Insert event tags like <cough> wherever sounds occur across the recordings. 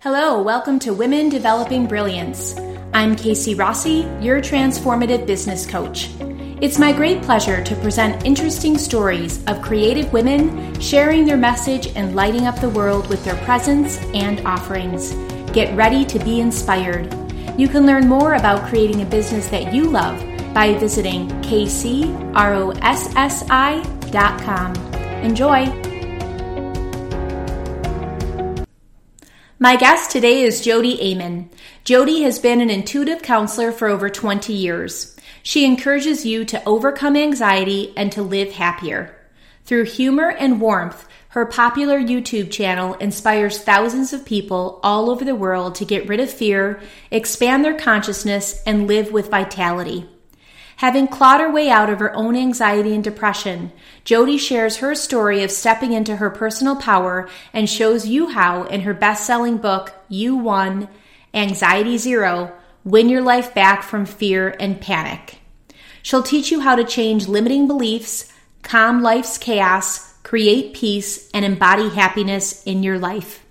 Hello, welcome to Women Developing Brilliance. I'm Casey Rossi, your transformative business coach. It's my great pleasure to present interesting stories of creative women sharing their message and lighting up the world with their presence and offerings. Get ready to be inspired. You can learn more about creating a business that you love by visiting kcrossi.com. Enjoy! My guest today is Jodi Aman. Jodi has been an intuitive counselor for over 20 years. She encourages you to overcome anxiety and to live happier. Through humor and warmth, her popular YouTube channel inspires thousands of people all over the world to get rid of fear, expand their consciousness, and live with vitality. Having clawed her way out of her own anxiety and depression, Jodi shares her story of stepping into her personal power and shows you how in her best-selling book, You Won, Anxiety Zero, Win Your Life Back from Fear and Panic. She'll teach you how to change limiting beliefs, calm life's chaos, create peace, and embody happiness in your life.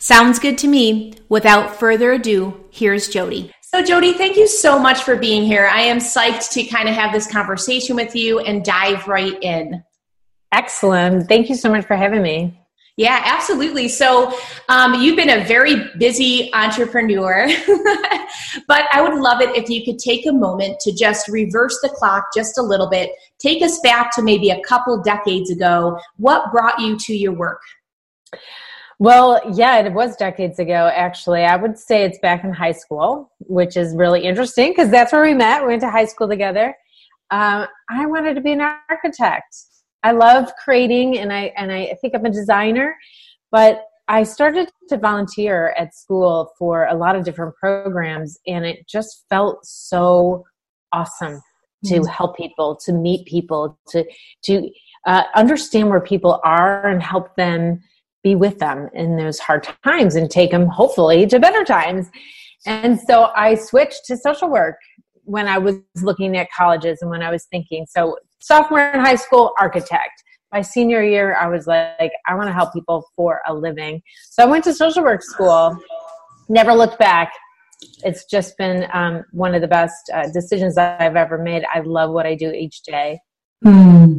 Sounds good to me. Without further ado, here's Jodi. So, Jodi, thank you so much for being here. I am psyched to kind of have this conversation with you and dive right in. Excellent. Thank you so much for having me. Yeah, absolutely. So, um, you've been a very busy entrepreneur, <laughs> but I would love it if you could take a moment to just reverse the clock just a little bit. Take us back to maybe a couple decades ago. What brought you to your work? Well, yeah, it was decades ago, actually. I would say it's back in high school, which is really interesting because that's where we met. We went to high school together. Um, I wanted to be an architect. I love creating, and I and I think I'm a designer. But I started to volunteer at school for a lot of different programs, and it just felt so awesome to mm-hmm. help people, to meet people, to to uh, understand where people are and help them be with them in those hard times and take them hopefully to better times. And so I switched to social work when I was looking at colleges and when I was thinking. So sophomore in high school, architect. My senior year, I was like, I want to help people for a living. So I went to social work school, never looked back. It's just been um, one of the best uh, decisions that I've ever made. I love what I do each day. Mm.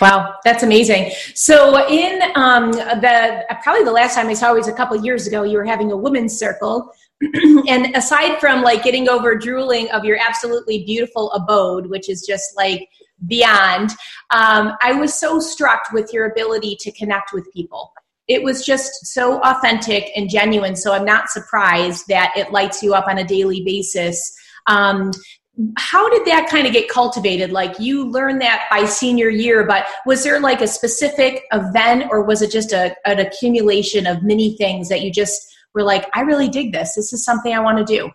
Wow, that's amazing. So, in um, the probably the last time I saw you was a couple years ago, you were having a women's circle. <clears throat> and aside from like getting over drooling of your absolutely beautiful abode, which is just like beyond, um, I was so struck with your ability to connect with people. It was just so authentic and genuine. So, I'm not surprised that it lights you up on a daily basis. Um, how did that kind of get cultivated? Like you learned that by senior year but was there like a specific event or was it just a, an accumulation of many things that you just were like i really dig this. This is something i want to do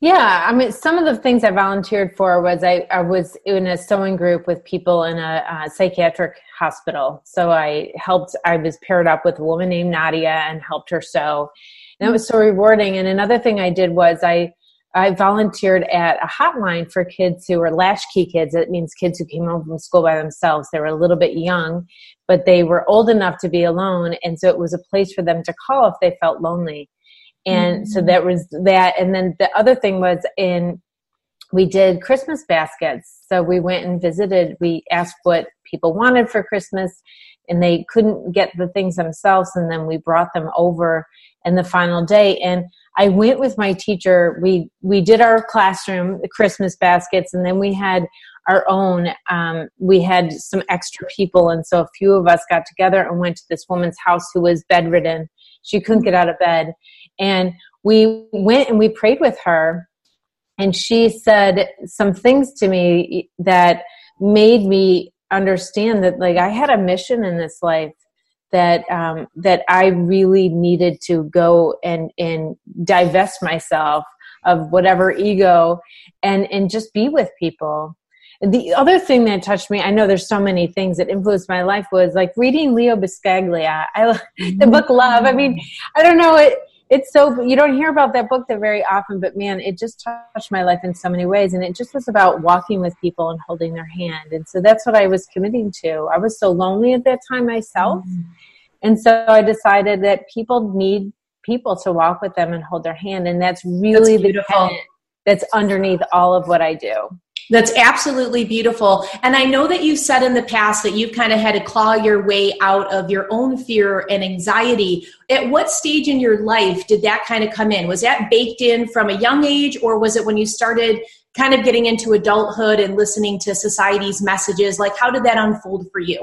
yeah i mean some of the things i volunteered for was i, I was in a sewing group with people in a, psychiatric hospital. So i helped i was paired up with a woman named nadia and helped her sew. And that was so rewarding. And another thing i did was i I volunteered at a hotline for kids who were latchkey kids. It means kids who came home from school by themselves. They were a little bit young, but they were old enough to be alone. And so it was a place for them to call if they felt lonely. And mm-hmm. so that was that. And then the other thing was in, we did Christmas baskets. So we went and visited, we asked what people wanted for Christmas and they couldn't get the things themselves. And then we brought them over in the final day. And I went with my teacher. We we did our classroom Christmas baskets, and then we had our own. Um, we had some extra people, and so a few of us got together and went to this woman's house who was bedridden. She couldn't get out of bed, and we went and we prayed with her. And she said some things to me that made me understand that like I had a mission in this life that um, that I really needed to go and and divest myself of whatever ego and and just be with people. The other thing that touched me, I know there's so many things that influenced my life, was like reading Leo Buscaglia. I <laughs> the book Love. I mean, I don't know it. It's so you don't hear about that book that very often, but man, it just touched my life in so many ways, and it just was about walking with people and holding their hand, and so that's what I was committing to. I was so lonely at that time myself, mm-hmm and so I decided that people need people to walk with them and hold their hand. And that's really that's the that's underneath all of what I do. That's absolutely beautiful. And I know that you've said in the past that you've kind of had to claw your way out of your own fear and anxiety. At what stage in your life did that kind of come in? Was that baked in from a young age, or was it when you started kind of getting into adulthood and listening to society's messages? Like, how did that unfold for you?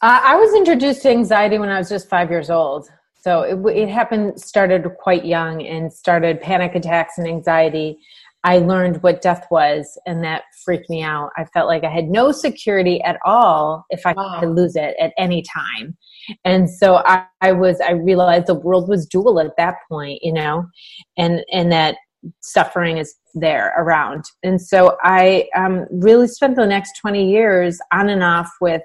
Uh, I was introduced to anxiety when I was just five years old. So it, it happened, started quite young and started panic attacks and anxiety. I learned what death was, and that freaked me out. I felt like I had no security at all if I wow. could lose it at any time. And so I, I was, I realized the world was dual at that point, you know, and, and that suffering is there around. And so I um, really spent the next 20 years on and off with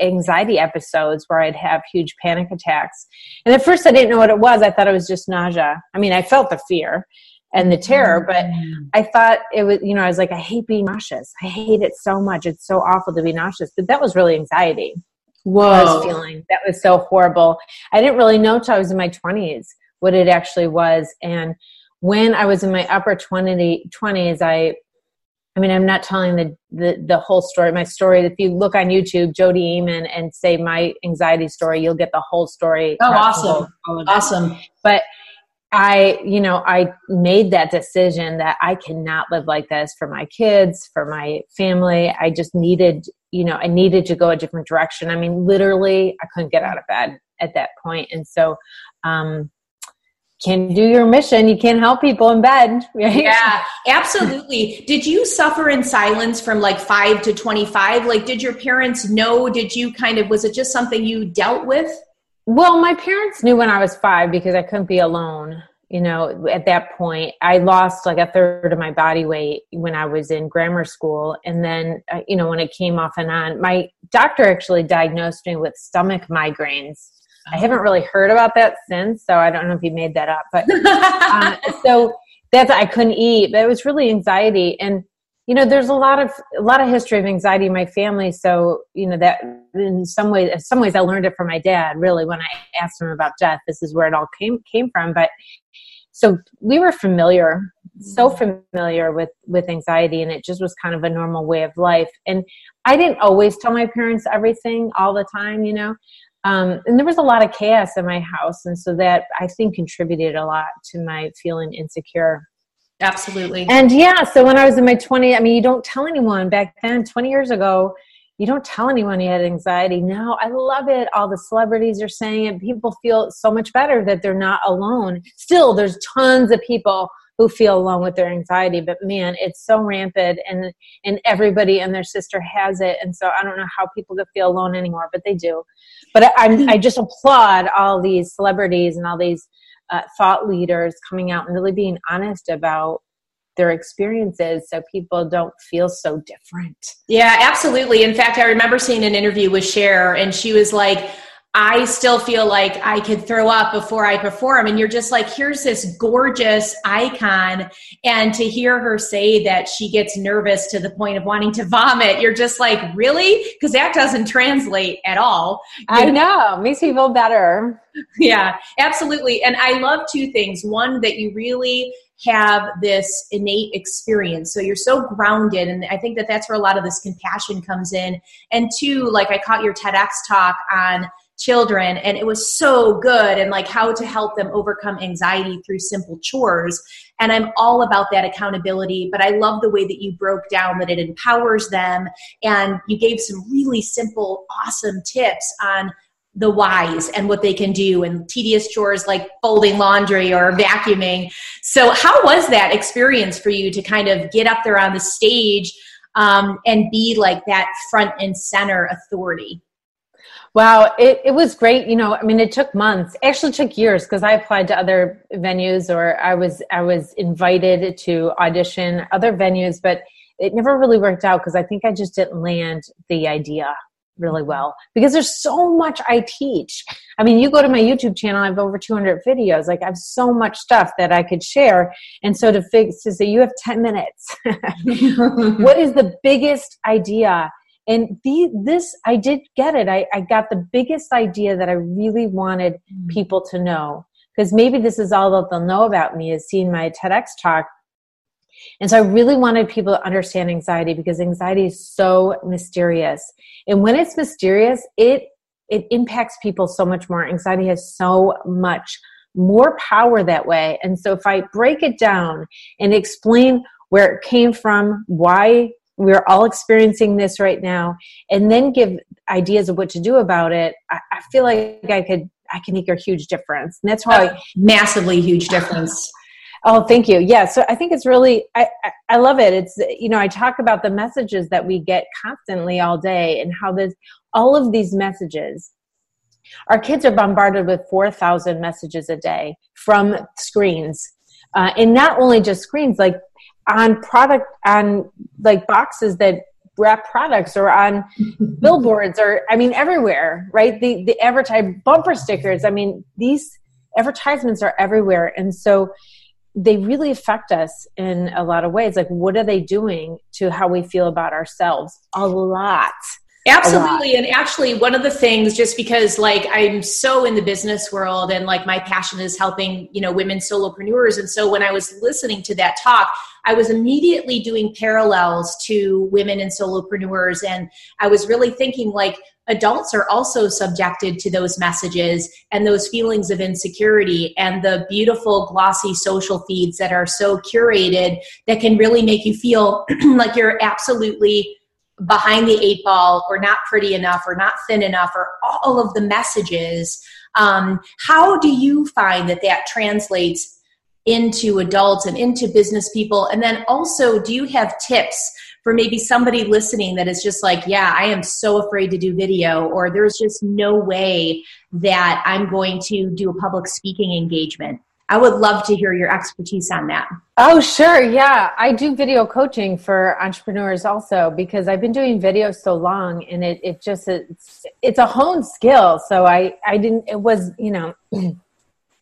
anxiety episodes where I'd have huge panic attacks. And at first I didn't know what it was. I thought it was just nausea. I mean, I felt the fear and the terror, but mm. I thought it was, you know, I was like, I hate being nauseous. I hate it so much. It's so awful to be nauseous. But that was really anxiety. Whoa. I was feeling that was so horrible. I didn't really know till I was in my 20s what it actually was. And when I was in my upper 20, 20s, I I mean, I'm not telling the, the, the whole story. My story, if you look on YouTube, Jodi Aman, and say my anxiety story, you'll get the whole story. Oh, awesome. Awesome. But I, you know, I made that decision that I cannot live like this for my kids, for my family. I just needed, you know, I needed to go a different direction. I mean, literally, I couldn't get out of bed at that point. And so, um, can do your mission. You can't help people in bed. <laughs> Right? Yeah, absolutely. did you suffer in silence from like five to 25? Like, did your parents know? Did you kind of, was it just something you dealt with? Well, my parents knew when I was five because I couldn't be alone. You know, at that point, I lost like a third of my body weight when I was in grammar school. And then, uh, you know, when it came off and on, my doctor actually diagnosed me with stomach migraines I haven't really heard about that since, so I don't know if he made that up. But uh, <laughs> so that's I couldn't eat, but it was really anxiety, and you know, there's a lot of a lot of history of anxiety in my family. So you know that in some ways, in some ways, I learned it from my dad. Really, when I asked him about death, this is where it all came came from. But so we were familiar, so mm-hmm. familiar with with anxiety, and it just was kind of a normal way of life. And I didn't always tell my parents everything all the time, you know. Um, and there was a lot of chaos in my house. And so that I think contributed a lot to my feeling insecure. Absolutely. And yeah, so when I was in my 20s, I mean, you don't tell anyone back then, 20 years ago, you don't tell anyone you had anxiety. Now I love it. All the celebrities are saying it. People feel so much better that they're not alone. Still, there's tons of people who feel alone with their anxiety but man it's so rampant and and everybody and their sister has it and so i don't know how people could feel alone anymore but they do but i i hmm. i just applaud all these celebrities and all these uh, thought leaders coming out and really being honest about their experiences so people don't feel so different. Yeah, absolutely. In fact, I remember seeing an interview with Cher and she was like, I still feel like I could throw up before I perform. And you're just like, here's this gorgeous icon. And to hear her say that she gets nervous to the point of wanting to vomit, you're just like, really? Because that doesn't translate at all. I know, makes me feel better. <laughs> Yeah, absolutely. And I love two things. One, that you really have this innate experience. So you're so grounded. And I think that that's where a lot of this compassion comes in. And two, like I caught your TEDx talk on children and it was so good and like how to help them overcome anxiety through simple chores and i'm all about that accountability but i love the way that you broke down that it empowers them and you gave some really simple awesome tips on the whys and what they can do and tedious chores like folding laundry or vacuuming. So how was that experience for you to kind of get up there on the stage um, and be like that front and center authority Wow, it, it was great. You know, I mean, it took months. Actually, took years because I applied to other venues or I was I was invited to audition other venues, but it never really worked out because I think I just didn't land the idea really mm-hmm. well because there's so much I teach. I mean, you go to my YouTube channel, I have over 200 videos. Like I have so much stuff that I could share. And so to fix to say you have 10 minutes. <laughs> <laughs> what is the biggest idea and the, this i did get it I, I got the biggest idea that i really wanted mm. people to know because maybe this is all that they'll know about me is seeing my TEDx talk. And so I really wanted people to understand anxiety because anxiety is so mysterious. And when it's mysterious, it it impacts people so much more. Anxiety has so much more power that way. And so if I break it down and explain where it came from, why we're all experiencing this right now, and then give ideas of what to do about it, I, I feel like I could I can make a huge difference. And that's why massively huge difference. <laughs> Oh, thank you. Yeah. So I think it's really, I, I love it. It's, you know, I talk about the messages that we get constantly all day and how there's all of these messages. Our kids are bombarded with 4,000 messages a day from screens. Uh, and not only just screens, like on product, on like boxes that wrap products or on <laughs> billboards or I mean everywhere, right? The the advertise bumper stickers. I mean these advertisements are everywhere, and so they really affect us in a lot of ways. Like, what are they doing to how we feel about ourselves? A lot. Absolutely. And actually, one of the things, just because like I'm so in the business world and like my passion is helping, you know, women solopreneurs. And so when I was listening to that talk, I was immediately doing parallels to women and solopreneurs. And I was really thinking like, adults are also subjected to those messages and those feelings of insecurity and the beautiful glossy social feeds that are so curated that can really make you feel <clears throat> like you're absolutely behind the eight ball or not pretty enough or not thin enough or all of the messages um, how do you find that that translates into adults and into business people? And then also do you have tips for maybe somebody listening that is just like yeah i am so afraid to do video or there's just no way that i'm going to do a public speaking engagement I would love to hear your expertise on that. Oh, sure. Yeah. I do video coaching for entrepreneurs also because I've been doing video so long and it, it just, it's, it's a honed skill. So I, I didn't, it was, you know, <clears throat>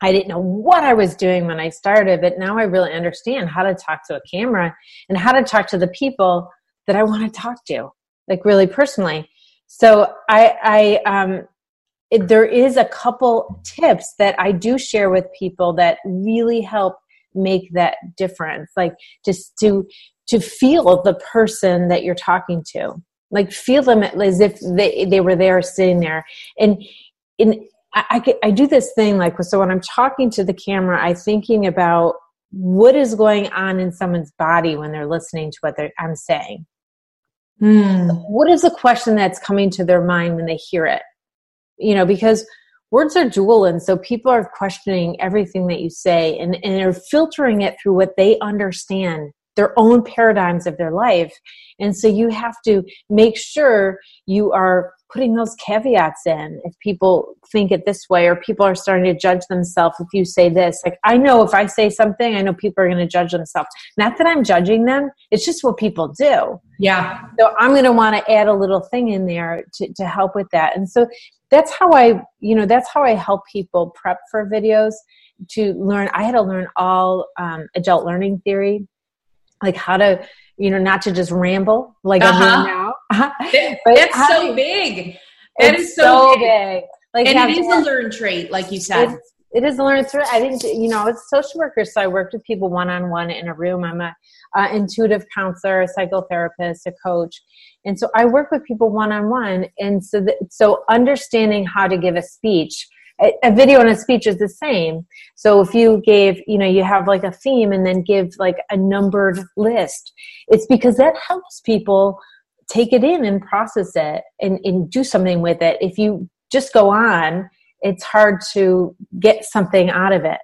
I didn't know what I was doing when I started, but now I really understand how to talk to a camera and how to talk to the people that I want to talk to, like really personally. So I, I, um, it, there is a couple tips that I do share with people that really help make that difference. Like just to to feel the person that you're talking to, like feel them as if they they were there sitting there. And in I, I, I do this thing like so when I'm talking to the camera, I'm thinking about what is going on in someone's body when they're listening to what I'm saying. Mm. What is the question that's coming to their mind when they hear it? You know, because words are dual and so people are questioning everything that you say and, and they're filtering it through what they understand their own paradigms of their life. And so you have to make sure you are putting those caveats in if people think it this way or people are starting to judge themselves if you say this like i know if i say something i know people are going to judge themselves not that i'm judging them it's just what people do yeah so i'm going to want to add a little thing in there to, to help with that and so that's how I, you know, that's how I help people prep for videos to learn. I had to learn all um, adult learning theory, like how to, you know, not to just ramble like uh-huh. I'm doing now. That's so big. That is so, so big. big. Like, and it is a learned trait, like you said. it is a learned trait. I didn't, you know, it's social worker, so I worked with people one on one in a room. I'm a uh, intuitive counselor, a psychotherapist, a coach. And so I work with people one on one. And so, that, so understanding how to give a speech, a, a video and a speech is the same. So if you gave, you know, you have like a theme and then give like a numbered list, it's because that helps people take it in and process it and, and do something with it. If you just go on, it's hard to get something out of it.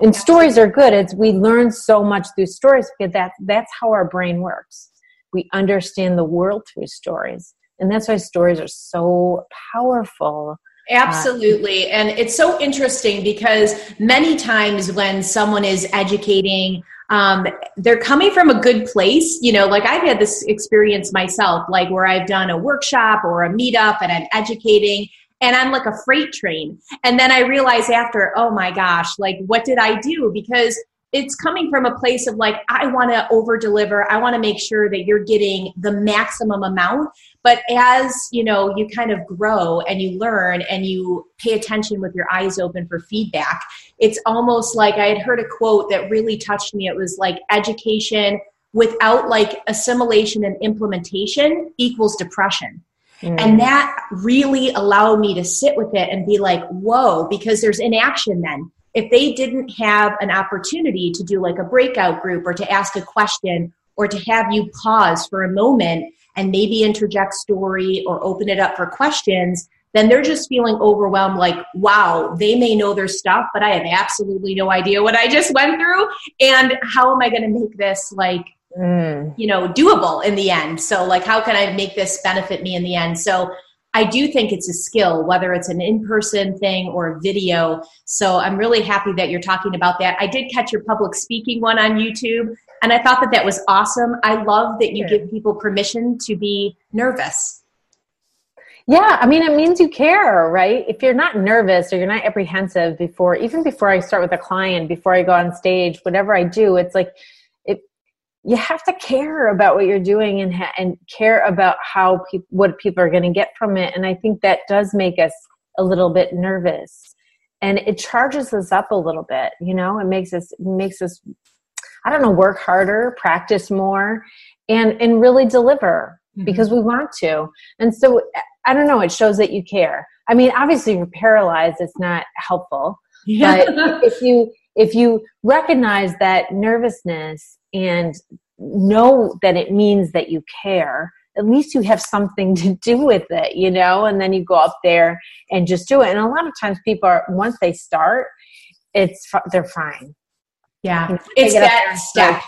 And stories are good. It's we learn so much through stories because that that's how our brain works. We understand the world through stories. And that's why stories are so powerful. Absolutely. Uh, and it's so interesting because many times when someone is educating um, they're coming from a good place you know like i've had this experience myself like where i've done a workshop or a meetup and i'm educating and I'm like a freight train. And then I realize after, oh my gosh, like what did I do? Because it's coming from a place of like i want to over deliver i want to make sure that you're getting the maximum amount but as you know you kind of grow and you learn and you pay attention with your eyes open for feedback it's almost like i had heard a quote that really touched me it was like education without like assimilation and implementation equals depression Mm. And that really allowed me to sit with it and be like, whoa, because there's inaction then. If they didn't have an opportunity to do like a breakout group or to ask a question or to have you pause for a moment and maybe interject story or open it up for questions, then they're just feeling overwhelmed like, wow, they may know their stuff, but I have absolutely no idea what I just went through. And how am I going to make this like mm. you know, doable in the end. So like, how can I make this benefit me in the end? So I do think it's a skill, whether it's an in-person thing or a video. So I'm really happy that you're talking about that. I did catch your public speaking one on YouTube and I thought that that was awesome. I love that you give people permission to be nervous. Yeah, I mean, it means you care, right? If you're not nervous or you're not apprehensive before, even before I start with a client, before I go on stage, whatever I do, it's like you have to care about what you're doing and ha- and care about how pe- what people are going to get from it and i think that does make us a little bit nervous. And it charges us up a little bit you know? It makes us makes us i don't know work harder practice more and and really deliver mm-hmm. because we want to. And so i don't know it shows that you care. I mean obviously if you're paralyzed it's not helpful but if you if you recognize that nervousness and know that it means that you care at least you have something to <laughs> do with it you know and then you go up there and just do it. And a lot of times people are once they start it's they're fine. Yeah. You know, it's that step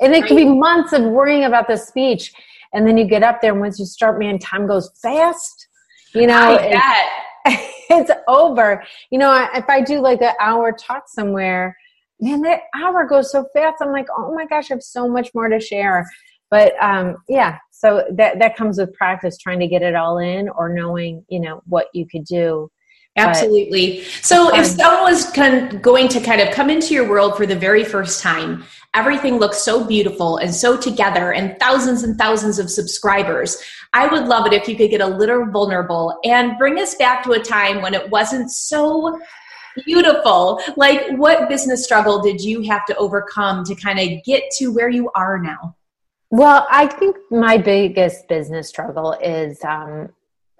and it right. could be months of worrying about the speech and then you get up there and once you start man time goes fast you know it's, <laughs> it's over you know if i do like an hour talk somewhere man, that hour goes so fast. I'm like, oh my gosh, I have so much more to share. But um, yeah, so that that comes with practice, trying to get it all in, or knowing you know what you could do. Absolutely. So if someone was kind going to kind of come into your world for the very first time, everything looks so beautiful and so together and thousands and thousands of subscribers. I would love it if you could get a little vulnerable and bring us back to a time when it wasn't so Beautiful. Like, what business struggle did you have to overcome to kind of get to where you are now? Well, I think my biggest business struggle is um,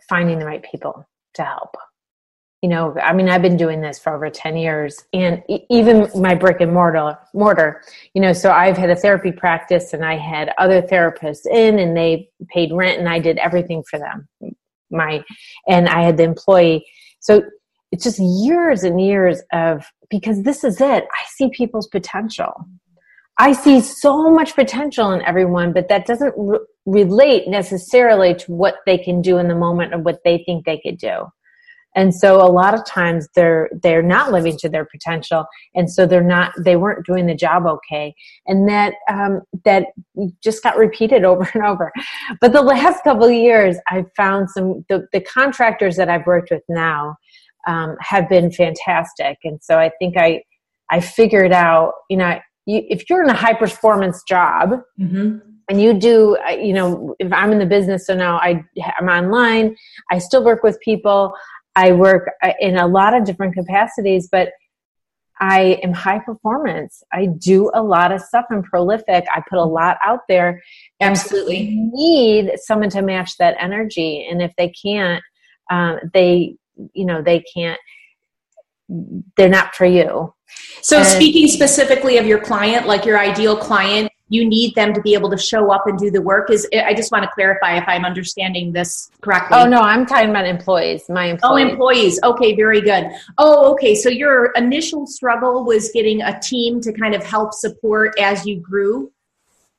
finding the right people to help. You know, I mean, I've been doing this for over 10 years and even my brick and mortar, mortar, you know, so I've had a therapy practice and I had other therapists in and they paid rent and I did everything for them. My, and I had the employee. So it's just years and years of because this is it i see people's potential i see so much potential in everyone but that doesn't re- relate necessarily to what they can do in the moment or what they think they could do and so a lot of times they're they're not living to their potential and so they're not they weren't doing the job okay and that um, that just got repeated <laughs> over and over but the last couple of years i've found some the, the contractors that i've worked with now um, have been fantastic. And so I think I I figured out, you know, you, if you're in a high performance job mm-hmm. and you do, you know, if I'm in the business, so now I I'm online, I still work with people. I work uh, in a lot of different capacities, but I am high performance. I do a lot of stuff. I'm prolific. I put a lot out there. Absolutely. need someone to match that energy. And if they can't, um, they you know they can't they're not for you so and, speaking specifically of your client like your ideal client you need them to be able to show up and do the work is i just want to clarify if i'm understanding this correctly oh no i'm talking about employees my employees oh employees okay very good oh okay so your initial struggle was getting a team to kind of help support as you grew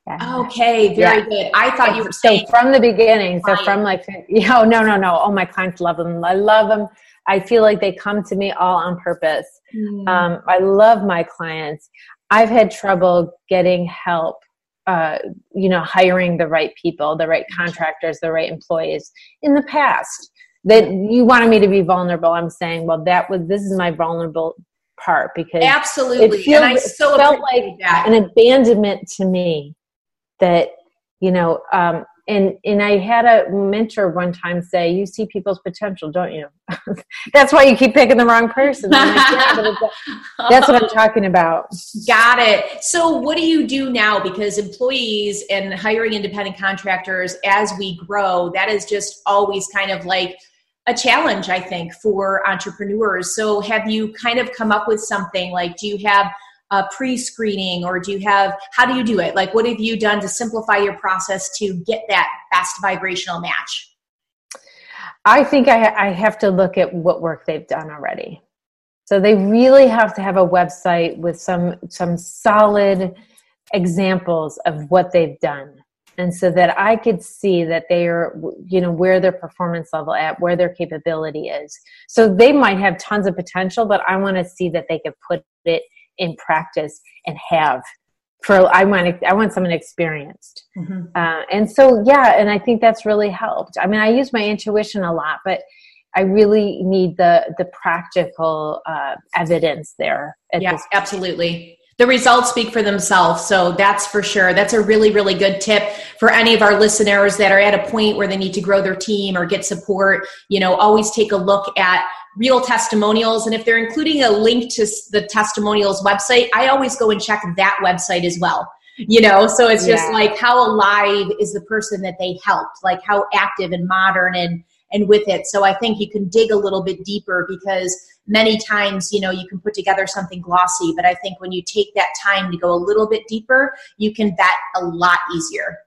yeah. Okay, very yeah. good. I thought you were so from the beginning. So from like, <laughs> oh no, no, no. Oh, my clients love them. I love them. I feel like they come to me all on purpose. Mm. Um, I love my clients. I've had trouble getting help. Uh, you know, hiring the right people, the right contractors, the right employees in the past. That you wanted me to be vulnerable. I'm saying, well, that was this is my vulnerable part because absolutely it, feels, and I so felt like that. an abandonment to me that you know um, and and I had a mentor one time say, "You see people's potential, don't you?" <laughs> that's why you keep picking the wrong person. Like, yeah, <laughs> that's what I'm talking about. Got it. So, what do you do now? Because employees and hiring independent contractors, as we grow, that is just always kind of like a challenge, I think, for entrepreneurs. So, have you kind of come up with something like? Do you have pre-screening or do you have how do you do it? Like what have you done to simplify your process to get that best vibrational match? I think I, I have to look at what work they've done already. So they really have to have a website with some some solid examples of what they've done. And so that i could see that they are you know where their performance level at where their capability is. So they might have tons of potential but i want to see that they could put it in practice and have for I want I want someone experienced, mm-hmm. uh, and so yeah, and I think that's really helped. I mean, I use my intuition a lot, but I really need the the practical uh, evidence there. yeah, absolutely. The results speak for themselves, so that's for sure. That's a really really good tip for any of our listeners that are at a point where they need to grow their team or get support. You know, always take a look at real testimonials. And if they're including a link to the testimonials website, I always go and check that website as well. You know, so it's just yeah. like how alive is the person that they helped, like how active and modern and and with it. So I think you can dig a little bit deeper because many times, you know, you can put together something glossy, but I think when you take that time to go a little bit deeper, you can vet a lot easier.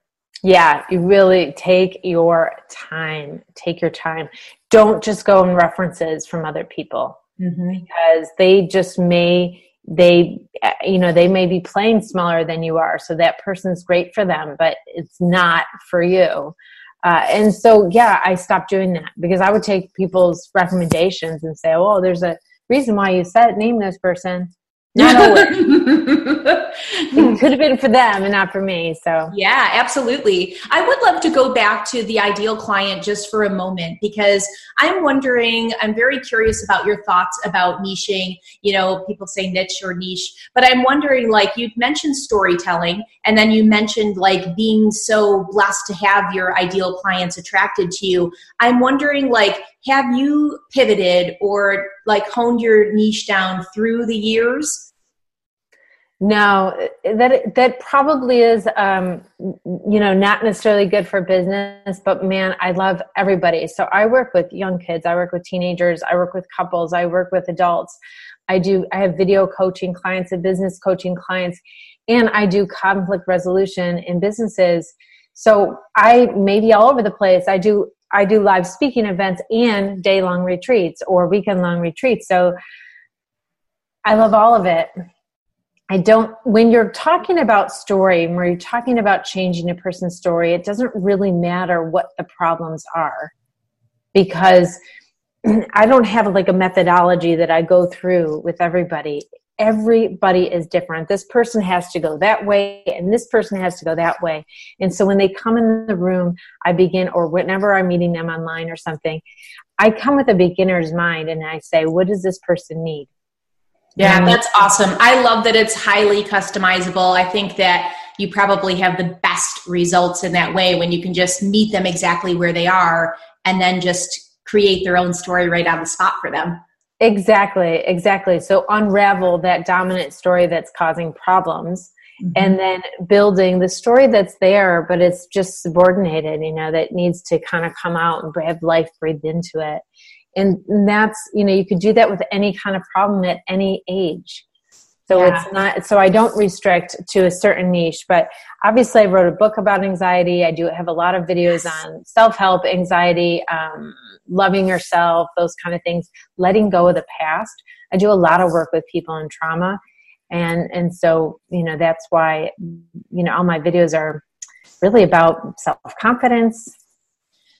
Yeah, you really take your time. Take your time don't just go in references from other people mm-hmm. because they just may they you know they may be playing smaller than you are. So that person's great for them but it's not for you. Uh, and so yeah i stopped doing that because i would take people's recommendations and say oh there's a reason why you said name this person not always. it could have been for them and not for me. So, yeah, absolutely. I would love to go back to the ideal client just for a moment because I'm wondering, I'm very curious about your thoughts about niching. You know, people say niche or niche, but I'm wondering, like, you mentioned storytelling and then you mentioned, like, being so blessed to have your ideal clients attracted to you. I'm wondering, like, have you pivoted or like honed your niche down through the years? No, that that probably is, um, you know, not necessarily good for business. But man, I love everybody. So I work with young kids, I work with teenagers, I work with couples, I work with adults. I do. I have video coaching clients and business coaching clients, and I do conflict resolution in businesses. So I may be all over the place. I do. I do live speaking events and day long retreats or weekend long retreats. So I love all of it. I don't, when you're talking about story, where you're talking about changing a person's story, it doesn't really matter what the problems are because <clears throat> I don't have like a methodology that I go through with everybody. Everybody is different. This person has to go that way, and this person has to go that way. And so when they come in the room, I begin, or whenever I'm meeting them online or something, I come with a beginner's mind and I say, What does this person need? Yeah, that's awesome. I love that it's highly customizable. I think that you probably have the best results in that way when you can just meet them exactly where they are and then just create their own story right on the spot for them. Exactly, exactly. So unravel that dominant story that's causing problems mm-hmm. and then building the story that's there, but it's just subordinated, you know, that needs to kind of come out and have life breathed into it and that's you know you could do that with any kind of problem at any age so yeah. it's not so i don't restrict to a certain niche but obviously i wrote a book about anxiety. I do have a lot of videos on self-help anxiety um, loving yourself those kind of things letting go of the past. I do a lot of work with people in trauma. And and so you know that's why you know all my videos are really about self-confidence.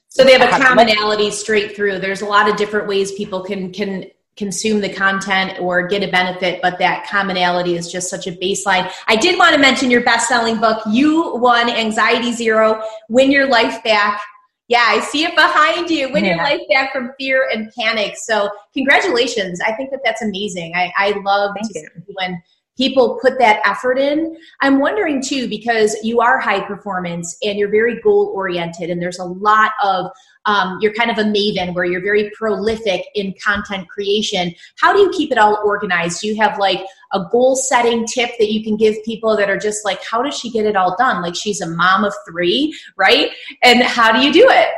So they have a commonality straight through. There's a lot of different ways people can can consume the content or get a benefit, but that commonality is just such a baseline. I did want to mention your best-selling book. You won Anxiety Zero, Win Your Life Back. Yeah, I see it behind you. Win yeah. your life back from fear and panic. So, congratulations. I think that that's amazing. I, I love Thank to you. see when people put that effort in. I'm wondering too, because you are high performance and you're very goal oriented, and there's a lot of um, you're kind of a maven where you're very prolific in content creation. How do you keep it all organized? Do you have like a goal setting tip that you can give people that are just like, how does she get it all done? Like she's a mom of three, right? And how do you do it?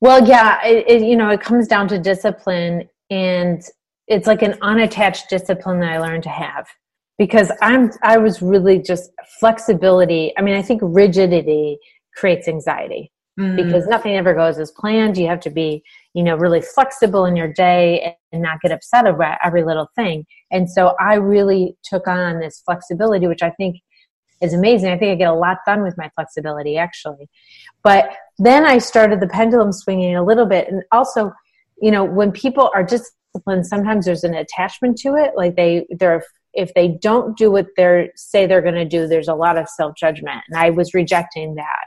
Well, yeah, it, it, you know, it comes down to discipline and it's like an unattached discipline that I learned to have because I'm I was really just flexibility. I mean, I think rigidity creates anxiety mm. because nothing ever goes as planned. You have to be, you know, really flexible in your day and not get upset about every little thing. And so I really took on this flexibility, which I think is amazing. I think I get a lot done with my flexibility actually. But then I started the pendulum swinging a little bit and also, you know, when people are just sometimes there's an attachment to it like they they're if they don't do what they say they're going to do there's a lot of self-judgment and i was rejecting that.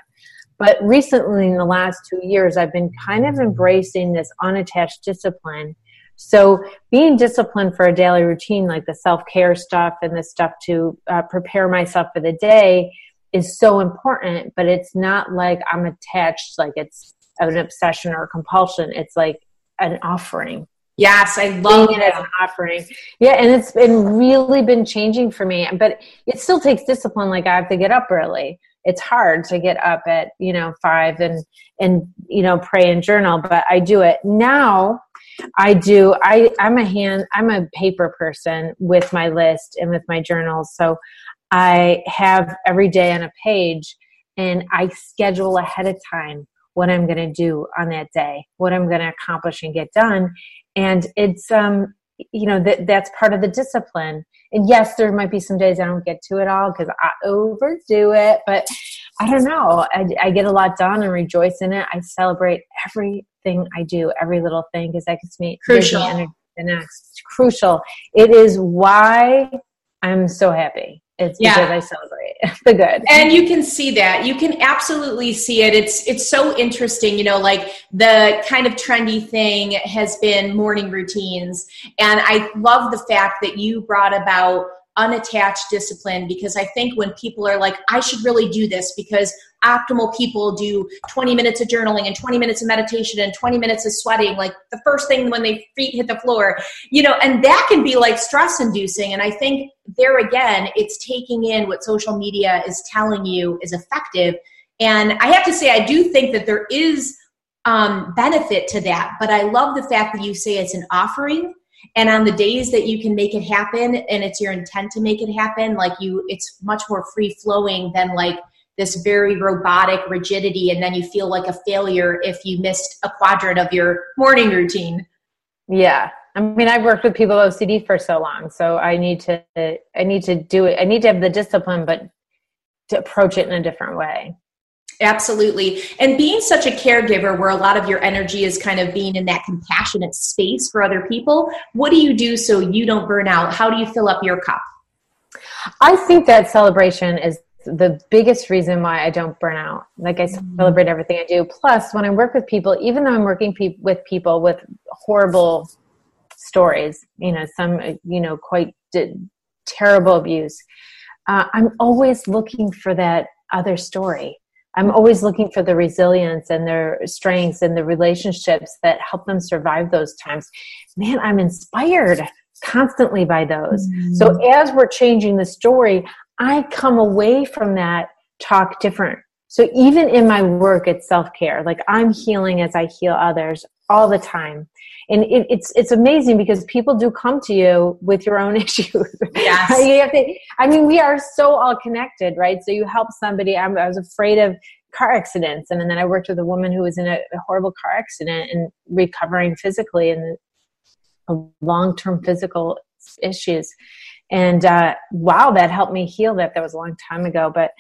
But recently in the last two years i've been kind of embracing this unattached discipline. So being disciplined for a daily routine like the self-care stuff and the stuff to uh, prepare myself for the day is so important but it's not like i'm attached like it's an obsession or compulsion. It's like an offering Yes, I love it as an offering. Yeah, and it's been really been changing for me. But it still takes discipline. Like I have to get up early. It's hard to get up at you know five and and you know pray and journal, but I do it now. I do. I I'm a hand. I'm a paper person with my list and with my journals. So I have every day on a page, and I schedule ahead of time what I'm going to do on that day, what I'm going to accomplish and get done. And it's um you know that that's part of the discipline. And yes there might be some days i don't get to it all because i overdo it but i don't know. I, I, get a lot done and rejoice in it. I celebrate everything i do every little thing because that gets me crucial. energy the next. Crucial. It is why i'm so happy it's yeah. because I celebrate <laughs> the good. And you can see that. You can absolutely see it. It's it's so interesting, you know, like the kind of trendy thing has been morning routines. And I love the fact that you brought about unattached discipline because I think when people are like, I should really do this because optimal people do 20 minutes of journaling and 20 minutes of meditation and 20 minutes of sweating, like the first thing when they feet hit the floor, you know, and that can be like stress inducing. And I think there again, it's taking in what social media is telling you is effective. And I have to say, I do think that there is um, benefit to that, but I love the fact that you say it's an offering and on the days that you can make it happen and it's your intent to make it happen like you it's much more free flowing than like this very robotic rigidity and then you feel like a failure if you missed a quadrant of your morning routine yeah i mean i've worked with people with ocd for so long so i need to i need to do it i need to have the discipline but to approach it in a different way Absolutely. And being such a caregiver where a lot of your energy is kind of being in that compassionate space for other people, what do you do so you don't burn out? How do you fill up your cup? I think that celebration is the biggest reason why I don't burn out. Like I mm-hmm. celebrate everything I do. Plus, when I work with people, even though I'm working pe- with people with horrible stories, you know, some, you know, quite d- terrible abuse, uh, I'm always looking for that other story I'm always looking for the resilience and their strengths and the relationships that help them survive those times. Man, I'm inspired constantly by those. Mm-hmm. So as we're changing the story, I come away from that talk different. So even in my work, it's self care. Like I'm healing as I heal others all the time and it, it's it's amazing because people do come to you with your own <laughs> issues. Yes. <laughs> to, I mean, we are so all connected, right? So you help somebody. I'm, i was afraid of car accidents, and, and then I worked with a woman who was in a, a horrible car accident and recovering physically and long term physical issues. And uh, wow, that helped me heal. That that was a long time ago, but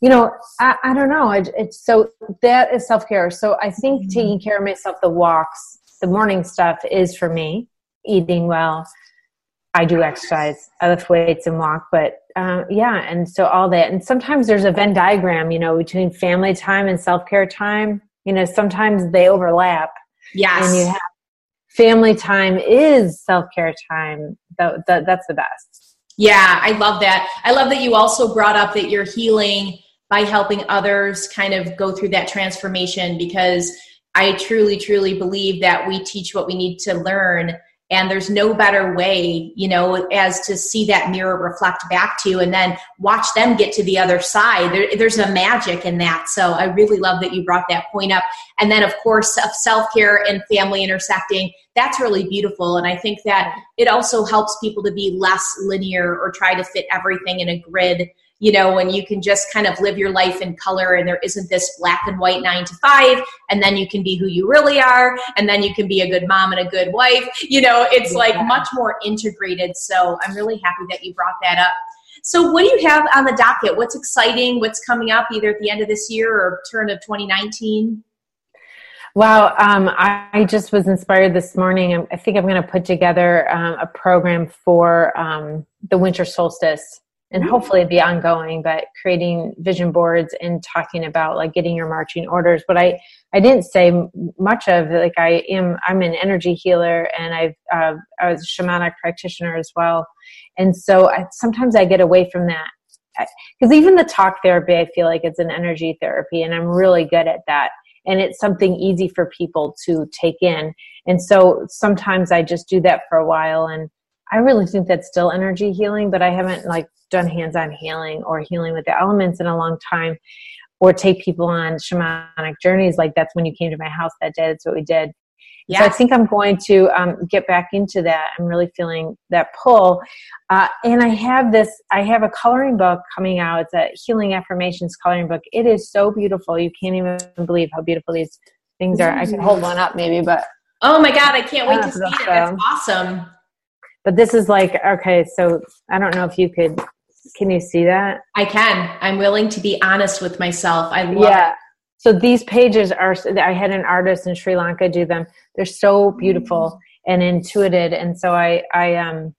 you know, I, I don't know. It, it's so that is self care. So I think mm-hmm. taking care of myself, the walks, the morning stuff is for me eating well i do exercise i lift weights and walk but uh, yeah and so all that and sometimes there's a venn diagram you know between family time and self-care time you know, sometimes they overlap. Yes. And you have family time is self care time. That, that, that's the best. Yeah, I love that. I love that you also brought up that you're healing by helping others kind of go through that transformation because I truly, truly believe that we teach what we need to learn and there's no better way you know as to see that mirror reflect back to you and then watch them get to the other side. There, there's a magic in that. So i really love that you brought that point up. And then of course of self-care and family intersecting that's really beautiful. And i think that it also helps people to be less linear or try to fit everything in a grid you know, when you can just kind of live your life in color and there isn't this black and white nine to five, and then you can be who you really are, and then you can be a good mom and a good wife. You know, it's yeah. like much more integrated. So I'm really happy that you brought that up. So, what do you have on the docket? What's exciting? What's coming up either at the end of this year or turn of 2019? Wow, um, I, I, just was inspired this morning. I think I'm going to put together um, a program for um, the winter solstice and hopefully be ongoing but creating vision boards and talking about like getting your marching orders. But i i didn't say much of like i am i'm an energy healer and i've uh, i was a shamanic practitioner as well. And so I, sometimes i get away from that. Because even the talk therapy i feel like it's an energy therapy and i'm really good at that. And it's something easy for people to take in. And so sometimes i just do that for a while and I really think that's still energy healing, but I haven't like done hands-on healing or healing with the elements in a long time or take people on shamanic journeys. Like that's when you came to my house that day. That's what we did. Yeah. so i think i'm going to um, get back into that. I'm really feeling that pull. Uh, and i have this i have a coloring book coming out. It's a healing affirmations coloring book. It is so beautiful. You can't even believe how beautiful these things are. I can hold one up maybe but oh my god i can't wait to see it. That's awesome but this is like okay so i don't know if you could can you see that? I can. I'm willing to be honest with myself. I love yeah. It. So these pages are, I had an artist in Sri Lanka do them. They're so beautiful and intuitive. And so I, I, um,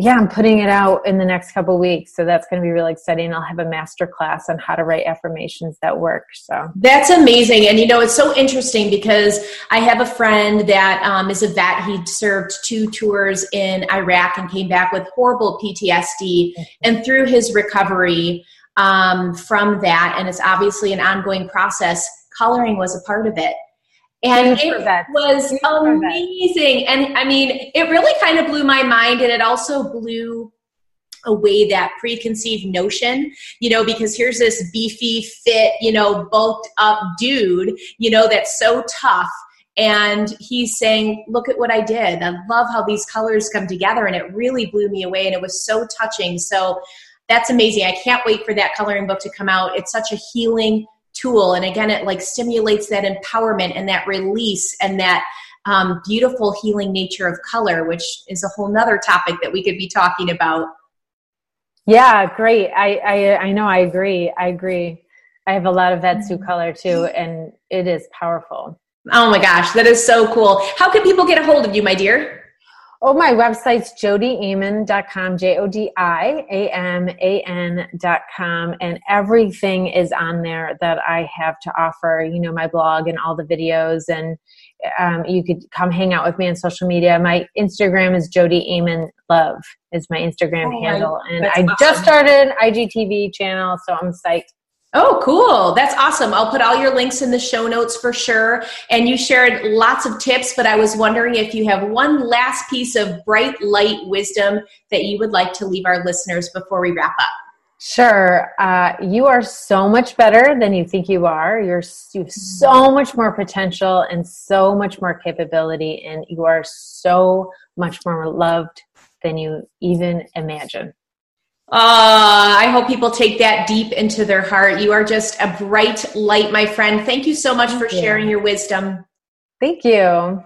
yeah, I'm putting it out in the next couple weeks, so that's going to be really exciting. I'll have a master class on how to write affirmations that work. So that's amazing, and you know it's so interesting because I have a friend that um, is a vet. He served two tours in Iraq and came back with horrible PTSD, and through his recovery um, from that, and it's obviously an ongoing process. Coloring was a part of it and it was amazing. And i mean it really kind of blew my mind and it also blew away that preconceived notion you know because here's this beefy fit you know bulked up dude you know that's so tough. And he's saying look at what i did. I love how these colors come together and it really blew me away and it was so touching. So that's amazing. I can't wait for that coloring book to come out. It's such a healing tool. And again it like stimulates that empowerment and that release and that um, beautiful healing nature of color which is a whole nother topic that we could be talking about. Yeah great. I i, I know i agree. I agree. I have a lot of Vetsu mm-hmm. color too and it is powerful. Oh my gosh that is so cool. How can people get a hold of you my dear Oh, my website's jodiaman.com, J O D I A M A N.com, and everything is on there that I have to offer. You know, my blog and all the videos, and um, you could come hang out with me on social media. My Instagram is Love, is my Instagram oh, handle. And I awesome. just started an IGTV channel, so I'm psyched Oh, cool. That's awesome. I'll put all your links in the show notes for sure. And you shared lots of tips, but I was wondering if you have one last piece of bright light wisdom that you would like to leave our listeners before we wrap up. Sure. Uh, you are so much better than you think you are. You're you have so much more potential and so much more capability, and you are so much more loved than you even imagine. Uh, I hope people take that deep into their heart. You are just a bright light, my friend. Thank you so much Thank for you. sharing your wisdom. Thank you.